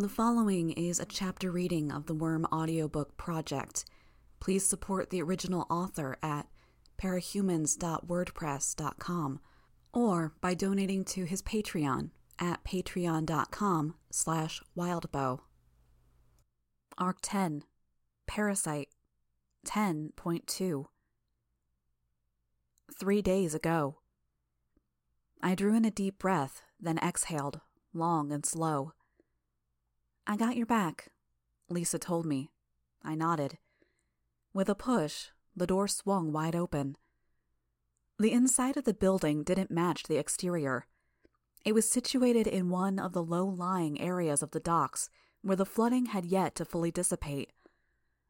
The following is a chapter reading of the Worm audiobook project. Please support the original author at parahumans.wordpress.com or by donating to his Patreon at patreon.com slash wildbow. Arc 10 Parasite 10.2 Three days ago. I drew in a deep breath, then exhaled, long and slow. I got your back, Lisa told me. I nodded. With a push, the door swung wide open. The inside of the building didn't match the exterior. It was situated in one of the low lying areas of the docks where the flooding had yet to fully dissipate.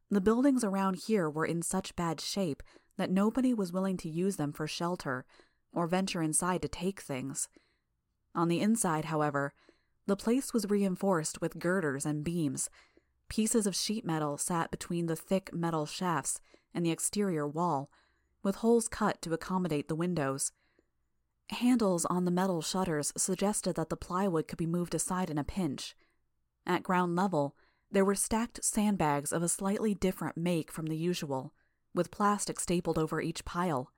The buildings around here were in such bad shape that nobody was willing to use them for shelter or venture inside to take things. On the inside, however, the place was reinforced with girders and beams. Pieces of sheet metal sat between the thick metal shafts and the exterior wall, with holes cut to accommodate the windows. Handles on the metal shutters suggested that the plywood could be moved aside in a pinch. At ground level, there were stacked sandbags of a slightly different make from the usual, with plastic stapled over each pile.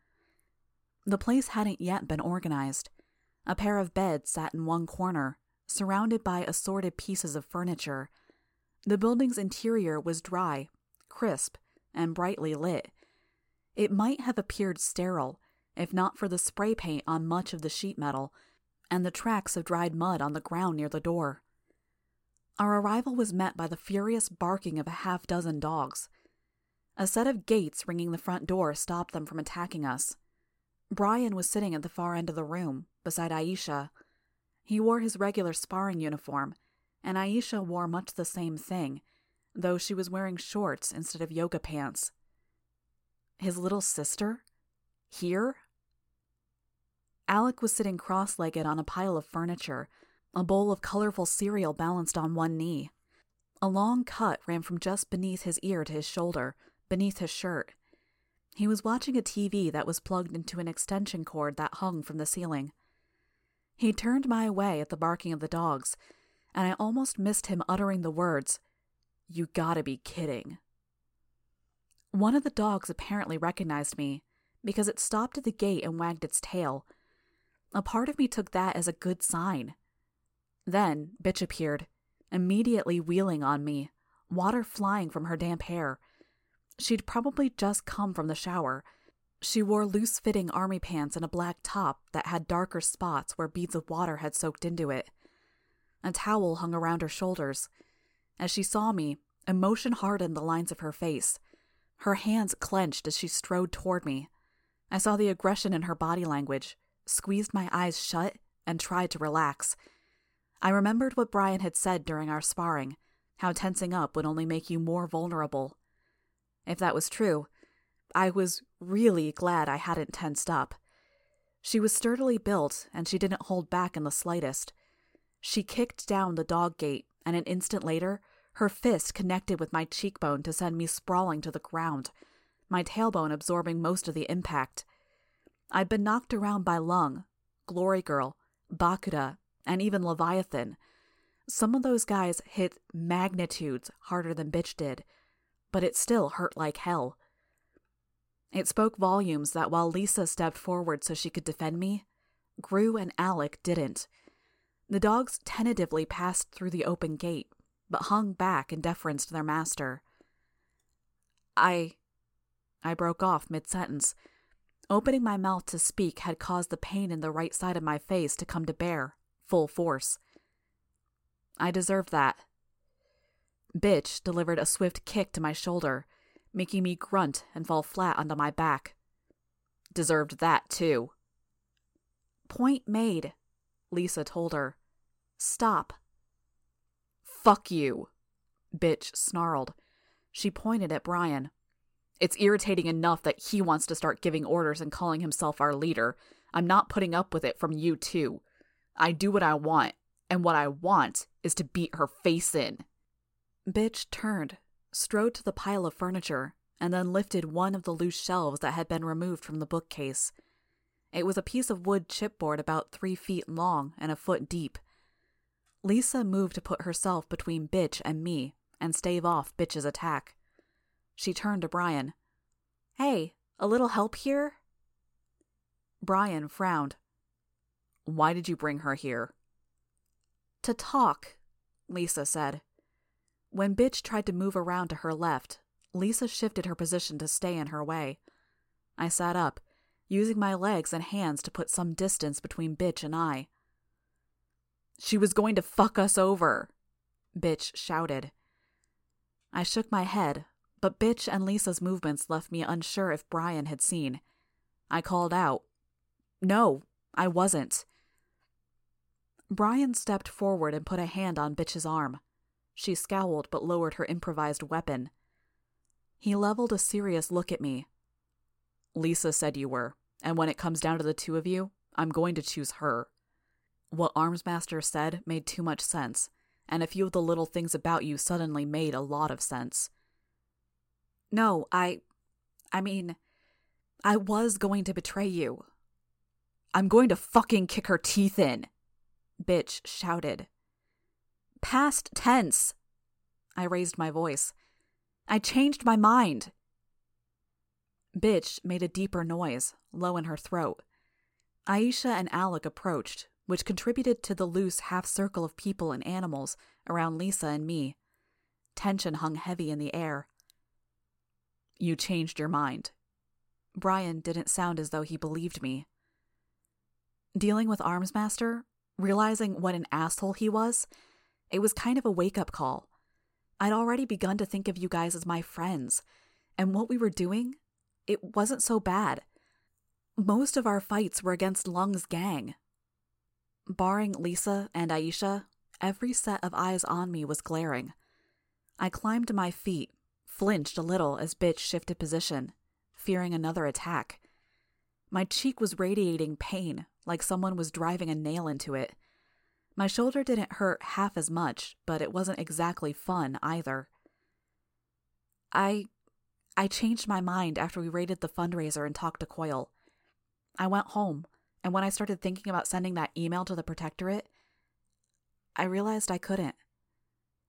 The place hadn't yet been organized. A pair of beds sat in one corner, surrounded by assorted pieces of furniture. The building's interior was dry, crisp, and brightly lit. It might have appeared sterile if not for the spray paint on much of the sheet metal and the tracks of dried mud on the ground near the door. Our arrival was met by the furious barking of a half dozen dogs. A set of gates ringing the front door stopped them from attacking us. Brian was sitting at the far end of the room, beside Aisha, he wore his regular sparring uniform, and Aisha wore much the same thing, though she was wearing shorts instead of yoga pants. His little sister? Here? Alec was sitting cross legged on a pile of furniture, a bowl of colorful cereal balanced on one knee. A long cut ran from just beneath his ear to his shoulder, beneath his shirt. He was watching a TV that was plugged into an extension cord that hung from the ceiling. He turned my way at the barking of the dogs, and I almost missed him uttering the words, You gotta be kidding. One of the dogs apparently recognized me because it stopped at the gate and wagged its tail. A part of me took that as a good sign. Then Bitch appeared, immediately wheeling on me, water flying from her damp hair. She'd probably just come from the shower she wore loose fitting army pants and a black top that had darker spots where beads of water had soaked into it. A towel hung around her shoulders. As she saw me, emotion hardened the lines of her face. Her hands clenched as she strode toward me. I saw the aggression in her body language, squeezed my eyes shut, and tried to relax. I remembered what Brian had said during our sparring how tensing up would only make you more vulnerable. If that was true, I was really glad I hadn't tensed up. She was sturdily built, and she didn't hold back in the slightest. She kicked down the dog gate, and an instant later, her fist connected with my cheekbone to send me sprawling to the ground, my tailbone absorbing most of the impact. I'd been knocked around by Lung, Glory Girl, Bakuda, and even Leviathan. Some of those guys hit magnitudes harder than Bitch did, but it still hurt like hell. It spoke volumes that while Lisa stepped forward so she could defend me, Grue and Alec didn't. The dogs tentatively passed through the open gate, but hung back in deference to their master. I. I broke off mid sentence. Opening my mouth to speak had caused the pain in the right side of my face to come to bear, full force. I deserved that. Bitch delivered a swift kick to my shoulder making me grunt and fall flat onto my back. Deserved that, too. Point made, Lisa told her. Stop. Fuck you, bitch snarled. She pointed at Brian. It's irritating enough that he wants to start giving orders and calling himself our leader. I'm not putting up with it from you, too. I do what I want, and what I want is to beat her face in. Bitch turned strode to the pile of furniture, and then lifted one of the loose shelves that had been removed from the bookcase. It was a piece of wood chipboard about three feet long and a foot deep. Lisa moved to put herself between Bitch and me and stave off Bitch's attack. She turned to Brian. Hey, a little help here? Brian frowned. Why did you bring her here? To talk, Lisa said. When Bitch tried to move around to her left, Lisa shifted her position to stay in her way. I sat up, using my legs and hands to put some distance between Bitch and I. She was going to fuck us over, Bitch shouted. I shook my head, but Bitch and Lisa's movements left me unsure if Brian had seen. I called out, No, I wasn't. Brian stepped forward and put a hand on Bitch's arm. She scowled but lowered her improvised weapon. He leveled a serious look at me. Lisa said you were, and when it comes down to the two of you, I'm going to choose her. What Armsmaster said made too much sense, and a few of the little things about you suddenly made a lot of sense. No, I. I mean, I was going to betray you. I'm going to fucking kick her teeth in, Bitch shouted. Past tense. I raised my voice. I changed my mind. Bitch made a deeper noise, low in her throat. Aisha and Alec approached, which contributed to the loose half circle of people and animals around Lisa and me. Tension hung heavy in the air. You changed your mind. Brian didn't sound as though he believed me. Dealing with Armsmaster, realizing what an asshole he was, it was kind of a wake up call. I'd already begun to think of you guys as my friends, and what we were doing, it wasn't so bad. Most of our fights were against Lung's gang. Barring Lisa and Aisha, every set of eyes on me was glaring. I climbed to my feet, flinched a little as Bitch shifted position, fearing another attack. My cheek was radiating pain, like someone was driving a nail into it. My shoulder didn't hurt half as much, but it wasn't exactly fun either. I I changed my mind after we raided the fundraiser and talked to Coil. I went home, and when I started thinking about sending that email to the protectorate, I realized I couldn't.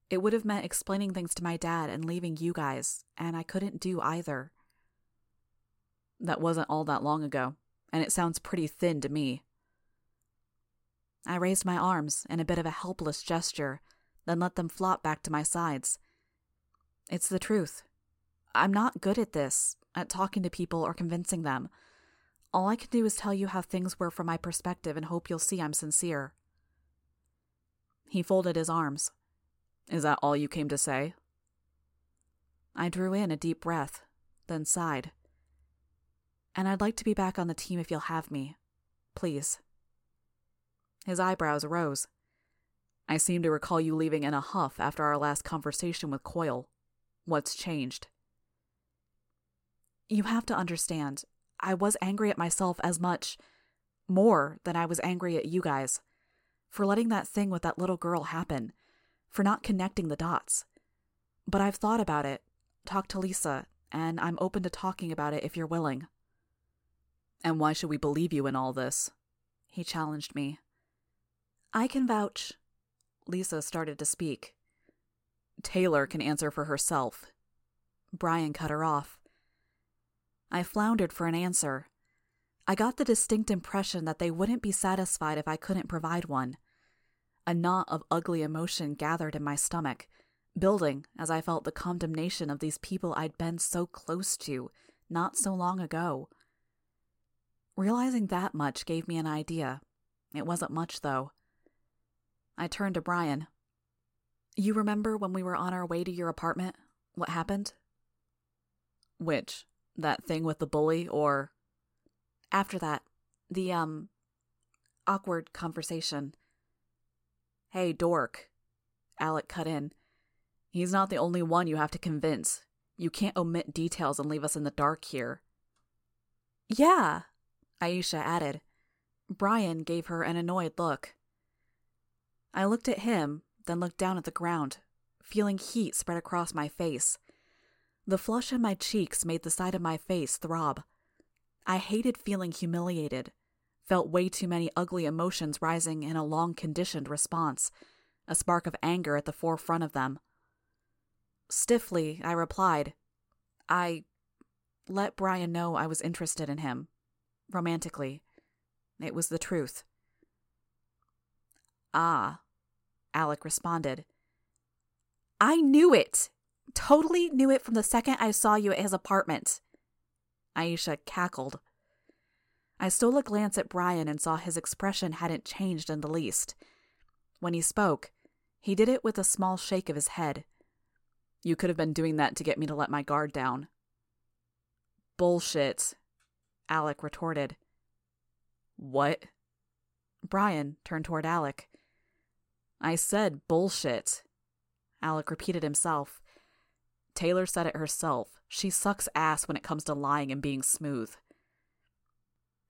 It would have meant explaining things to my dad and leaving you guys, and I couldn't do either. That wasn't all that long ago, and it sounds pretty thin to me. I raised my arms in a bit of a helpless gesture, then let them flop back to my sides. It's the truth. I'm not good at this, at talking to people or convincing them. All I can do is tell you how things were from my perspective and hope you'll see I'm sincere. He folded his arms. Is that all you came to say? I drew in a deep breath, then sighed. And I'd like to be back on the team if you'll have me. Please. His eyebrows rose. I seem to recall you leaving in a huff after our last conversation with Coil. What's changed? You have to understand, I was angry at myself as much, more than I was angry at you guys, for letting that thing with that little girl happen, for not connecting the dots. But I've thought about it, talked to Lisa, and I'm open to talking about it if you're willing. And why should we believe you in all this? He challenged me. I can vouch. Lisa started to speak. Taylor can answer for herself. Brian cut her off. I floundered for an answer. I got the distinct impression that they wouldn't be satisfied if I couldn't provide one. A knot of ugly emotion gathered in my stomach, building as I felt the condemnation of these people I'd been so close to not so long ago. Realizing that much gave me an idea. It wasn't much, though. I turned to Brian. You remember when we were on our way to your apartment? What happened? Which? That thing with the bully, or. After that, the, um, awkward conversation. Hey, dork. Alec cut in. He's not the only one you have to convince. You can't omit details and leave us in the dark here. Yeah, Aisha added. Brian gave her an annoyed look. I looked at him, then looked down at the ground, feeling heat spread across my face. The flush in my cheeks made the side of my face throb. I hated feeling humiliated, felt way too many ugly emotions rising in a long conditioned response, a spark of anger at the forefront of them. Stiffly, I replied, I let Brian know I was interested in him. Romantically. It was the truth. Ah, Alec responded. I knew it! Totally knew it from the second I saw you at his apartment. Aisha cackled. I stole a glance at Brian and saw his expression hadn't changed in the least. When he spoke, he did it with a small shake of his head. You could have been doing that to get me to let my guard down. Bullshit, Alec retorted. What? Brian turned toward Alec. I said bullshit. Alec repeated himself. Taylor said it herself. She sucks ass when it comes to lying and being smooth.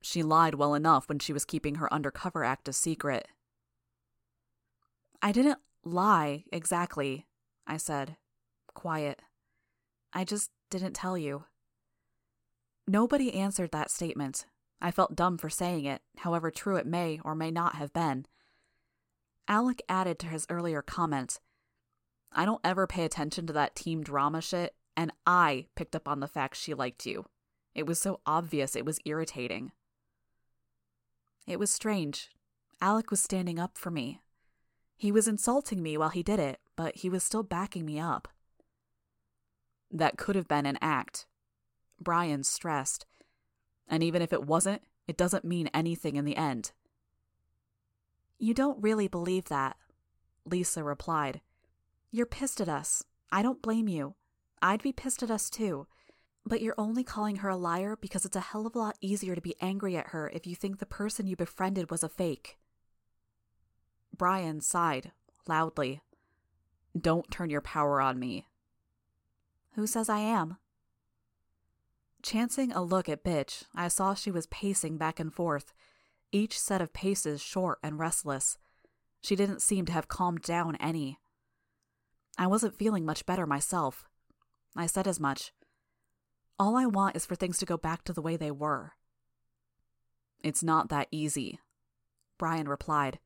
She lied well enough when she was keeping her undercover act a secret. I didn't lie exactly, I said, quiet. I just didn't tell you. Nobody answered that statement. I felt dumb for saying it, however true it may or may not have been. Alec added to his earlier comment I don't ever pay attention to that team drama shit, and I picked up on the fact she liked you. It was so obvious it was irritating. It was strange. Alec was standing up for me. He was insulting me while he did it, but he was still backing me up. That could have been an act. Brian stressed. And even if it wasn't, it doesn't mean anything in the end. You don't really believe that, Lisa replied. You're pissed at us. I don't blame you. I'd be pissed at us too. But you're only calling her a liar because it's a hell of a lot easier to be angry at her if you think the person you befriended was a fake. Brian sighed loudly. Don't turn your power on me. Who says I am? Chancing a look at Bitch, I saw she was pacing back and forth, each set of paces short and restless. She didn't seem to have calmed down any. I wasn't feeling much better myself. I said as much. All I want is for things to go back to the way they were. It's not that easy, Brian replied.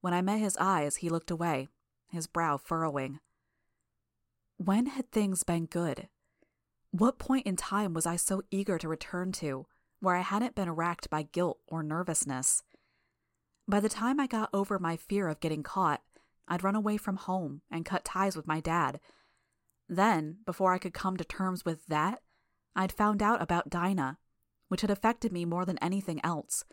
When I met his eyes, he looked away, his brow furrowing. When had things been good? What point in time was I so eager to return to, where I hadn't been racked by guilt or nervousness? By the time I got over my fear of getting caught, I'd run away from home and cut ties with my dad. Then, before I could come to terms with that, I'd found out about Dinah, which had affected me more than anything else.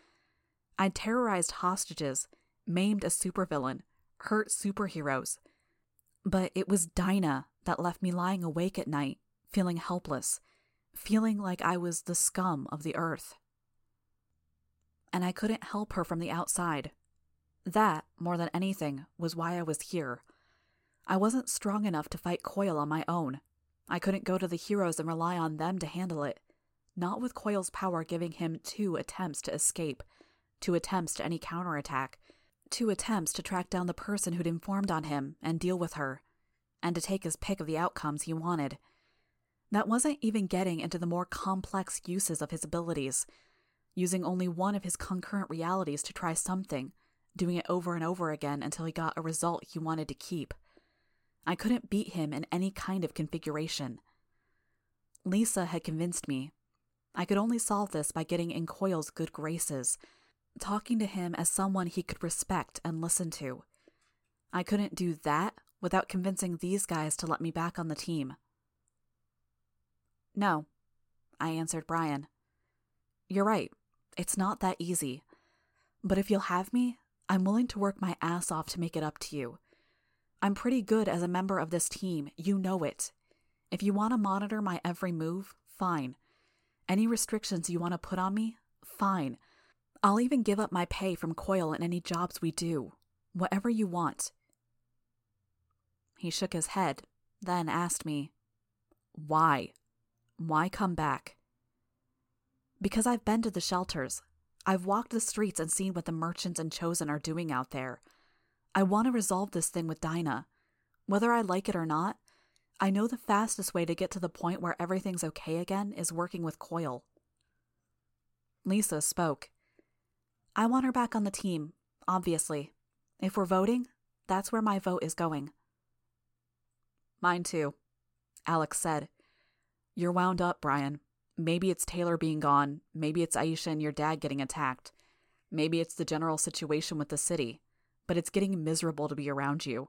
I'd terrorized hostages, maimed a supervillain, hurt superheroes. But it was Dinah that left me lying awake at night, feeling helpless, feeling like I was the scum of the earth. And I couldn't help her from the outside. That, more than anything, was why I was here. I wasn't strong enough to fight Coil on my own. I couldn't go to the heroes and rely on them to handle it. Not with Coil's power giving him two attempts to escape, two attempts to any counterattack, two attempts to track down the person who'd informed on him and deal with her, and to take his pick of the outcomes he wanted. That wasn't even getting into the more complex uses of his abilities, using only one of his concurrent realities to try something, doing it over and over again until he got a result he wanted to keep. I couldn't beat him in any kind of configuration. Lisa had convinced me. I could only solve this by getting in Coil's good graces, talking to him as someone he could respect and listen to. I couldn't do that without convincing these guys to let me back on the team. No, I answered Brian. You're right. It's not that easy. But if you'll have me, I'm willing to work my ass off to make it up to you. I'm pretty good as a member of this team, you know it. If you want to monitor my every move, fine. Any restrictions you want to put on me, fine. I'll even give up my pay from Coil in any jobs we do. Whatever you want. He shook his head, then asked me, Why? Why come back? Because I've been to the shelters. I've walked the streets and seen what the merchants and chosen are doing out there. I want to resolve this thing with Dinah. Whether I like it or not, I know the fastest way to get to the point where everything's okay again is working with Coil. Lisa spoke. I want her back on the team, obviously. If we're voting, That's where my vote is going. Mine too, Alec said. You're wound up, Brian. Maybe it's Taylor being gone. Maybe it's Aisha and your dad getting attacked. Maybe it's the general situation with the city. But it's getting miserable to be around you.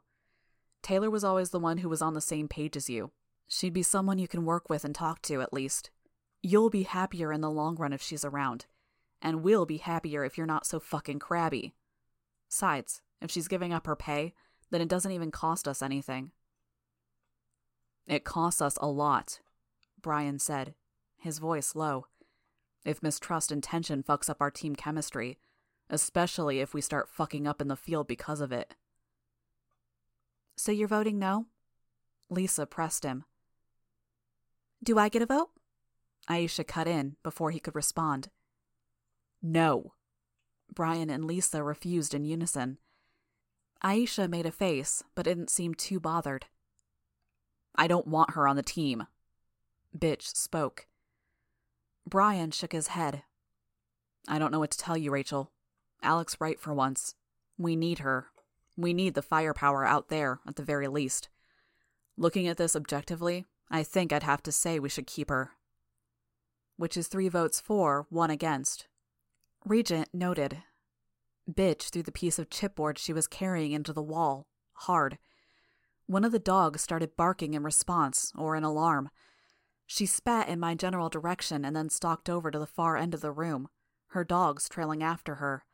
Taylor was always the one who was on the same page as you. She'd be someone you can work with and talk to, at least. You'll be happier in the long run if she's around. And we'll be happier if you're not so fucking crabby. Besides, if she's giving up her pay, then it doesn't even cost us anything. It costs us a lot, Brian said, his voice low. If mistrust and tension fucks up our team chemistry, especially if we start fucking up in the field because of it. So you're voting no? Lisa pressed him. Do I get a vote? Aisha cut in before he could respond. No. Brian and Lisa refused in unison. Aisha made a face, but didn't seem too bothered. I don't want her on the team. Bitch spoke. Brian shook his head. I don't know what to tell you, Rachel. Alec's right for once. We need her. We need the firepower out there, at the very least. Looking at this objectively, I think I'd have to say we should keep her. Which is three votes for, one against. Regent noted. Bitch threw the piece of chipboard she was carrying into the wall, hard. One of the dogs started barking in response, or in alarm. She spat in my general direction and then stalked over to the far end of the room, her dogs trailing after her.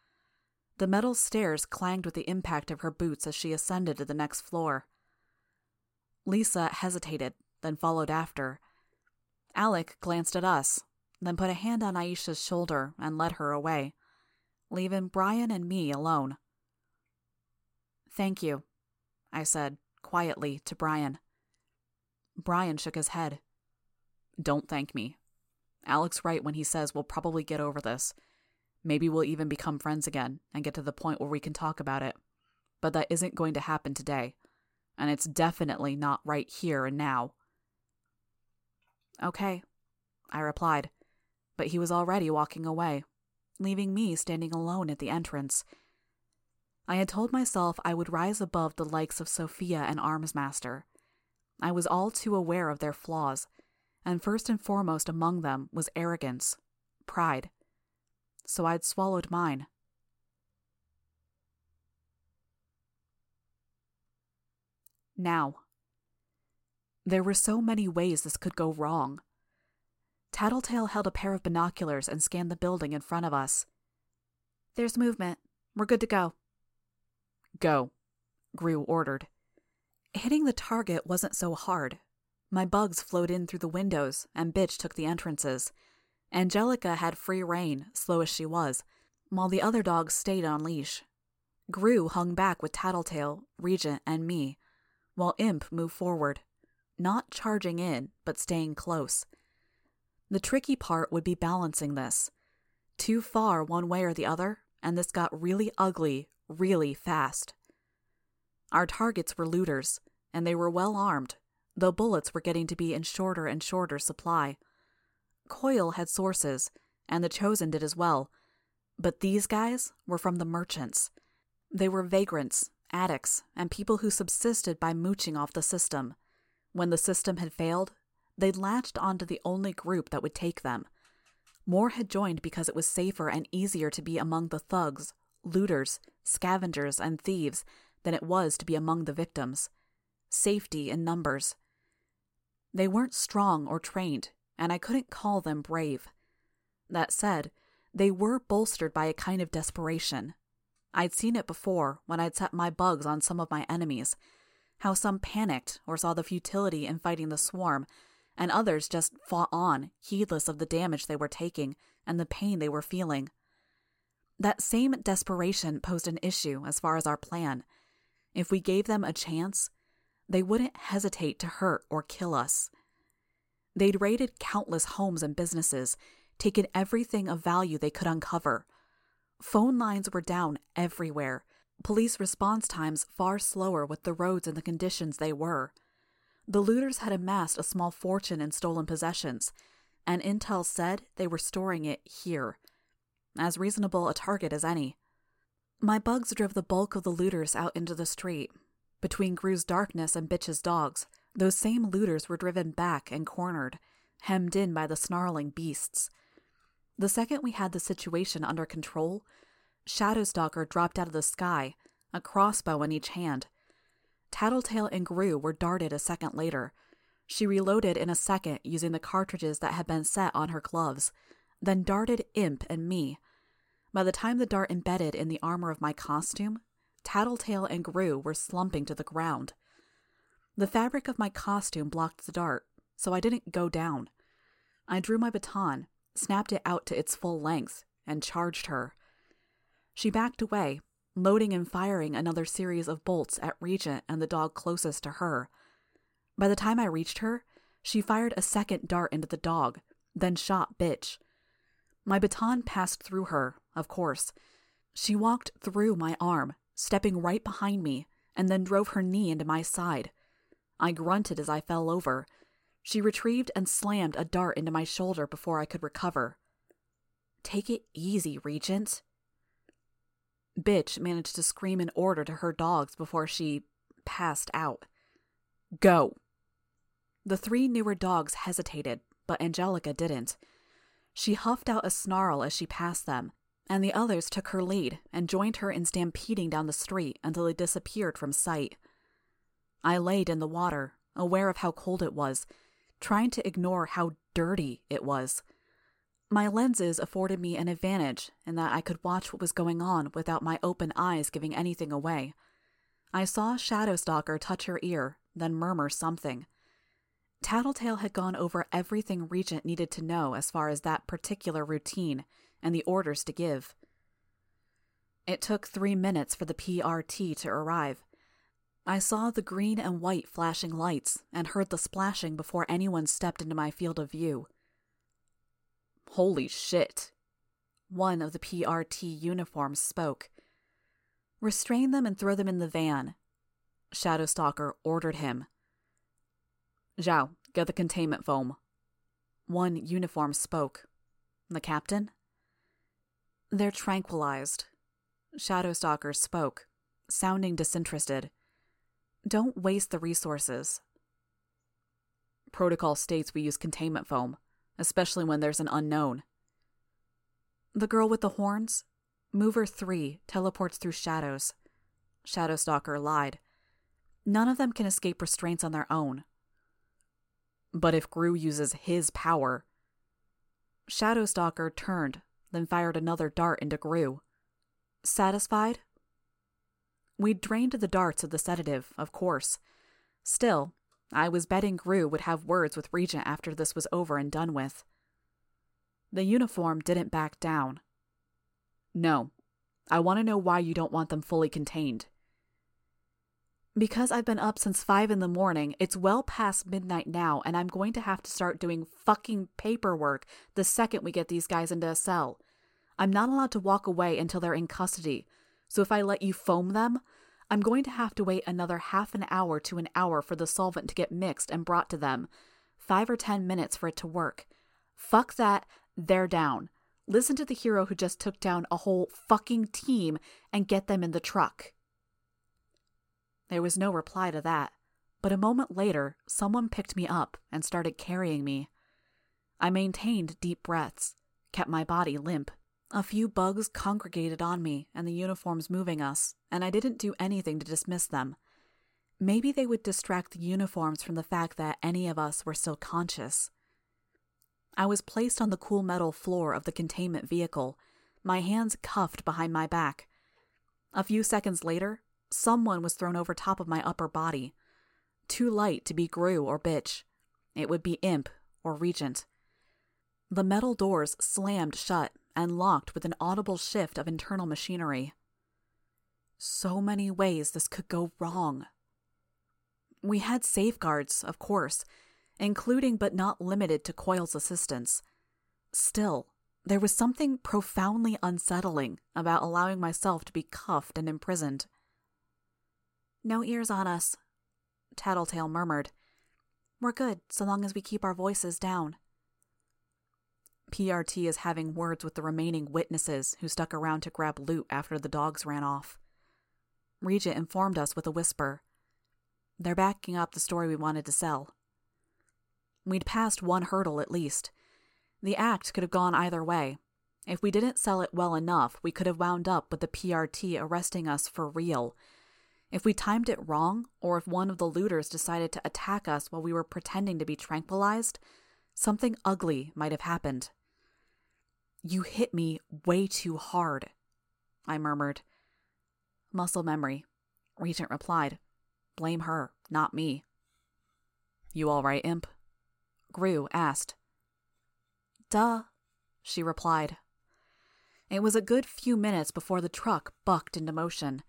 The metal stairs clanged with the impact of her boots as she ascended to the next floor. Lisa hesitated, then followed after. Alec glanced at us, then put a hand on Aisha's shoulder and led her away, leaving Brian and me alone. Thank you, I said quietly to Brian. Brian shook his head. Don't thank me. Alec's right when he says we'll probably get over this. Maybe we'll even become friends again and get to the point where we can talk about it. But that isn't going to happen today. And it's definitely not right here and now. Okay, I replied, but he was already walking away, leaving me standing alone at the entrance. I had told myself I would rise above the likes of Sophia and Armsmaster. I was all too aware of their flaws, and first and foremost among them was arrogance, pride. So I'd swallowed mine. Now, there were so many ways this could go wrong. Tattletale held a pair of binoculars and scanned the building in front of us. There's movement. We're good to go. Go, Grue ordered. Hitting the target wasn't so hard. My bugs flowed in through the windows, and Bitch took the entrances. Angelica had free rein, slow as she was, while the other dogs stayed on leash. Grue hung back with Tattletale, Regent, and me, while Imp moved forward, not charging in, but staying close. The tricky part would be balancing this. Too far one way or the other, and this got really ugly really fast. Our targets were looters, and they were well armed, though bullets were getting to be in shorter and shorter supply. Coil had sources, and the Chosen did as well, but these guys were from the merchants. They were vagrants, addicts, and people who subsisted by mooching off the system. When the system had failed, they'd latched onto the only group that would take them. More had joined because it was safer and easier to be among the thugs, looters, scavengers, and thieves than it was to be among the victims. Safety in numbers. They weren't strong or trained, and I couldn't call them brave. That said, they were bolstered by a kind of desperation. I'd seen it before when I'd set my bugs on some of my enemies, how some panicked or saw the futility in fighting the swarm, and others just fought on, heedless of the damage they were taking and the pain they were feeling. That same desperation posed an issue as far as our plan. If we gave them a chance, they wouldn't hesitate to hurt or kill us. They'd raided countless homes and businesses, taken everything of value they could uncover. Phone lines were down everywhere, police response times far slower with the roads and the conditions they were. The looters had amassed a small fortune in stolen possessions, and intel said they were storing it here as reasonable a target as any. My bugs drove the bulk of the looters out into the street. Between Grue's darkness and Bitch's dogs, those same looters were driven back and cornered, hemmed in by the snarling beasts. The second we had the situation under control, Shadowstalker dropped out of the sky, a crossbow in each hand. Tattletale and Grue were darted a second later. She reloaded in a second using the cartridges that had been set on her gloves, then darted Imp and me. By the time the dart embedded in the armor of my costume, Tattletale and Grue were slumping to the ground. The fabric of my costume blocked the dart, so I didn't go down. I drew my baton, snapped it out to its full length, and charged her. She backed away, loading and firing another series of bolts at Regent and the dog closest to her. By the time I reached her, she fired a second dart into the dog, then shot Bitch. My baton passed through her, of course. She walked through my arm, stepping right behind me, and then drove her knee into my side. I grunted as I fell over. She retrieved and slammed a dart into my shoulder before I could recover. Take it easy, Regent. Bitch managed to scream an order to her dogs before she passed out. Go! The three newer dogs hesitated, but Angelica didn't. She huffed out a snarl as she passed them, and the others took her lead and joined her in stampeding down the street until they disappeared from sight. I laid in the water, aware of how cold it was, trying to ignore how dirty it was. My lenses afforded me an advantage in that I could watch what was going on without my open eyes giving anything away. I saw Shadowstalker touch her ear, then murmur something. Tattletale had gone over everything Regent needed to know as far as that particular routine and the orders to give. It took three minutes for the PRT to arrive. I saw the green and white flashing lights and heard the splashing before anyone stepped into my field of view. Holy shit. One of the PRT uniforms spoke. Restrain them and throw them in the van. Shadowstalker ordered him. Zhao, get the containment foam. One uniform spoke. The captain? They're tranquilized. Shadowstalker spoke, sounding disinterested. Don't waste the resources. Protocol states we use containment foam, especially when there's an unknown. The girl with the horns? Mover 3 teleports through shadows. Shadowstalker lied. None of them can escape restraints on their own. But if Grue uses his power. Shadowstalker turned, then fired another dart into Grue. Satisfied? We'd drained the darts of the sedative, of course. Still, I was betting Grue would have words with Regent after this was over and done with. The uniform didn't back down. No. I want to know why you don't want them fully contained. Because I've been up since five in the morning, it's well past midnight now, and I'm going to have to start doing fucking paperwork the second we get these guys into a cell. I'm not allowed to walk away until they're in custody, so if I let you foam them, I'm going to have to wait another half an hour to an hour for the solvent to get mixed and brought to them. Five or ten minutes for it to work. Fuck that, they're down. Listen to the hero who just took down a whole fucking team and get them in the truck. There was no reply to that, but a moment later, someone picked me up and started carrying me. I maintained deep breaths, kept my body limp. A few bugs congregated on me and the uniforms moving us, and I didn't do anything to dismiss them. Maybe they would distract the uniforms from the fact that any of us were still conscious. I was placed on the cool metal floor of the containment vehicle, my hands cuffed behind my back. A few seconds later, Someone was thrown over top of my upper body. Too light to be Grue or Bitch. It would be Imp or Regent. The metal doors slammed shut and locked with an audible shift of internal machinery. So many ways this could go wrong. We had safeguards, of course, including but not limited to Coil's assistance. Still, there was something profoundly unsettling about allowing myself to be cuffed and imprisoned. No ears on us, Tattletale murmured. We're good so long as we keep our voices down. PRT is having words with the remaining witnesses who stuck around to grab loot after the dogs ran off. Regent informed us with a whisper. They're backing up the story we wanted to sell. We'd passed one hurdle at least. The act could have gone either way. If we didn't sell it well enough, we could have wound up with the PRT arresting us for real. If we timed it wrong, or if one of the looters decided to attack us while we were pretending to be tranquilized, something ugly might have happened. You hit me way too hard, I murmured. Muscle memory, Regent replied. Blame her, not me. You all right, Imp? Grue asked. Duh, she replied. It was a good few minutes before the truck bucked into motion.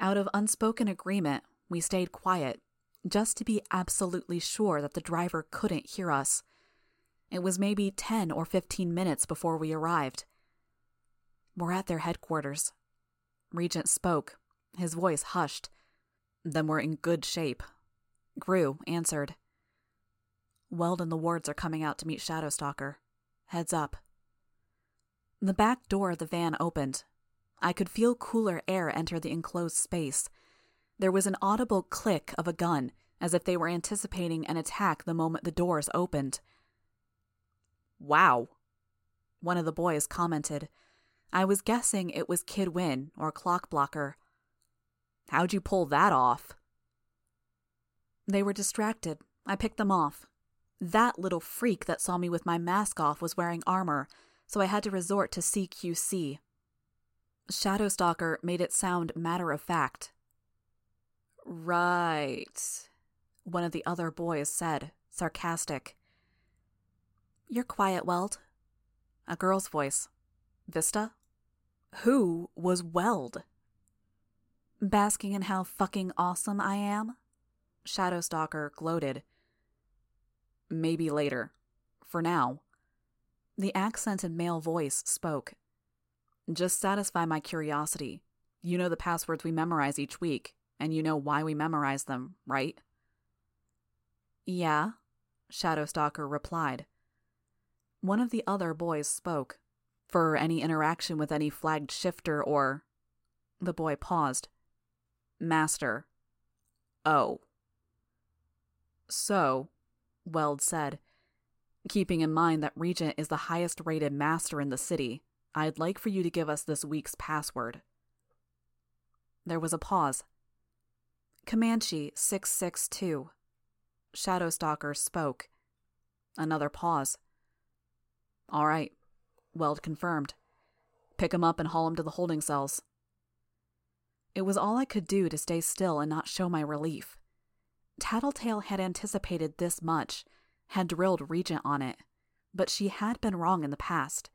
Out of unspoken agreement, we stayed quiet, just to be absolutely sure that the driver couldn't hear us. It was maybe 10 or 15 minutes before we arrived. We're at their headquarters. Regent spoke, his voice hushed. Then we're in good shape. Grue answered. Weld and the wards are coming out to meet Shadowstalker. Heads up. The back door of the van opened. I could feel cooler air enter the enclosed space. There was an audible click of a gun, as if they were anticipating an attack the moment the doors opened. Wow, one of the boys commented. I was guessing it was Kid Win or Clockblocker. How'd you pull that off? They were distracted. I picked them off. That little freak that saw me with my mask off was wearing armor, so I had to resort to CQC. Shadowstalker made it sound matter of fact. Right, one of the other boys said, sarcastic. You're quiet, Weld. A girl's voice. Vista? Who was Weld? Basking in how fucking awesome I am? Shadowstalker gloated. Maybe later. For now. The accented male voice spoke. Just satisfy my curiosity. You know the passwords we memorize each week, and you know why we memorize them, right? Yeah, Shadowstalker replied. One of the other boys spoke. For any interaction with any flagged shifter or. The boy paused. Master. Oh. So, Weld said, keeping in mind that Regent is the highest rated master in the city, I'd like for you to give us this week's password. There was a pause. Comanche 662. Shadowstalker spoke. Another pause. All right, Weld confirmed. Pick him up and haul him to the holding cells. It was all I could do to stay still and not show my relief. Tattletale had anticipated this much, had drilled Regent on it, but she had been wrong in the past.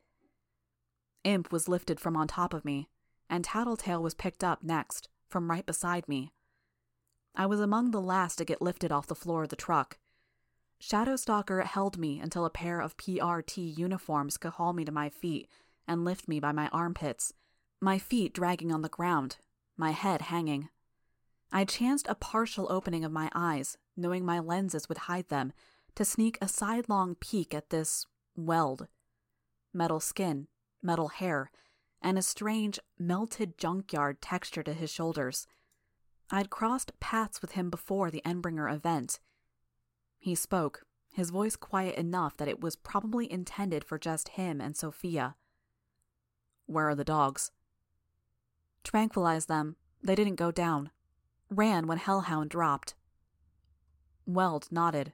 Imp was lifted from on top of me, and Tattletale was picked up next, from right beside me. I was among the last to get lifted off the floor of the truck, Shadowstalker held me until a pair of PRT uniforms could haul me to my feet and lift me by my armpits, my feet dragging on the ground, my head hanging. I chanced a partial opening of my eyes, knowing my lenses would hide them, to sneak a sidelong peek at this weld. Metal skin, metal hair, and a strange, melted junkyard texture to his shoulders. I'd crossed paths with him before the Endbringer event he spoke, his voice quiet enough that it was probably intended for just him and Sophia. Where are the dogs? Tranquilize them. They didn't go down. Ran when Hellhound dropped. Weld nodded.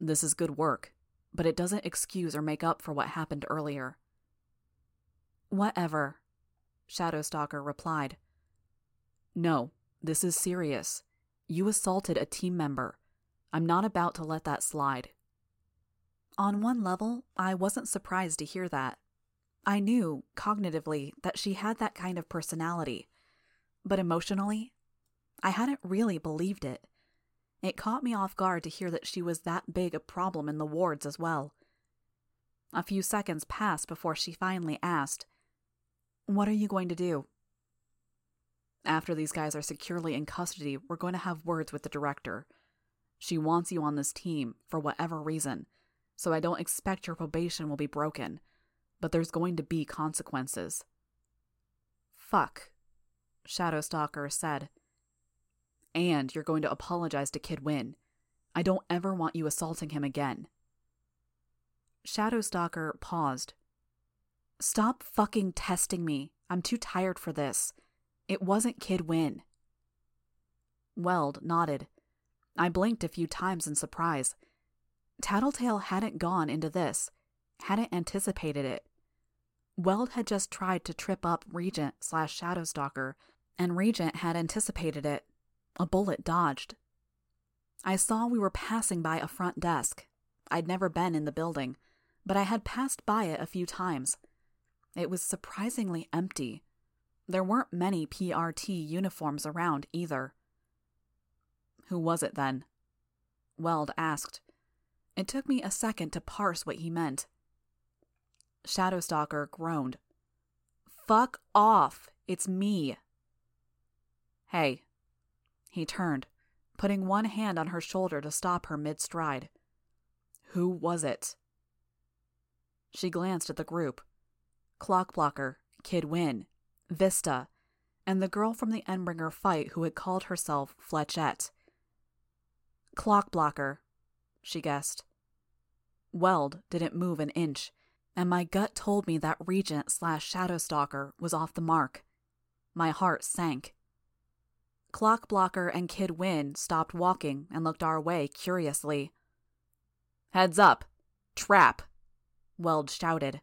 This is good work, but it doesn't excuse or make up for what happened earlier. Whatever, Shadowstalker replied. No, this is serious. You assaulted a team member. I'm not about to let that slide. On one level, I wasn't surprised to hear that. I knew, cognitively, that she had that kind of personality. But emotionally, I hadn't really believed it. It caught me off guard to hear that she was that big a problem in the wards as well. A few seconds passed before she finally asked, What are you going to do? After these guys are securely in custody, we're going to have words with the director. She wants you on this team for whatever reason, so I don't expect your probation will be broken, but there's going to be consequences. Fuck, Shadowstalker said. And you're going to apologize to Kid Win. I don't ever want you assaulting him again. Shadowstalker paused. Stop fucking testing me. I'm too tired for this. It wasn't Kid Win. Weld nodded. I blinked a few times in surprise. Tattletale hadn't gone into this, hadn't anticipated it. Weld had just tried to trip up Regent slash Shadow Stalker, and Regent had anticipated it. A bullet dodged. I saw we were passing by a front desk. I'd never been in the building, but I had passed by it a few times. It was surprisingly empty. There weren't many PRT uniforms around either. Who was it then? Weld asked. It took me a second to parse what he meant. Shadow Stalker groaned. Fuck off! It's me! Hey. He turned, putting one hand on her shoulder to stop her mid stride. Who was it? She glanced at the group Clockblocker, Kid Win, Vista, and the girl from the Endbringer fight who had called herself Flechette. Clock Blocker, she guessed. Weld didn't move an inch, and my gut told me that Regent slash Shadow Stalker was off the mark. My heart sank. Clockblocker and Kid Win stopped walking and looked our way curiously. Heads up! Trap! Weld shouted.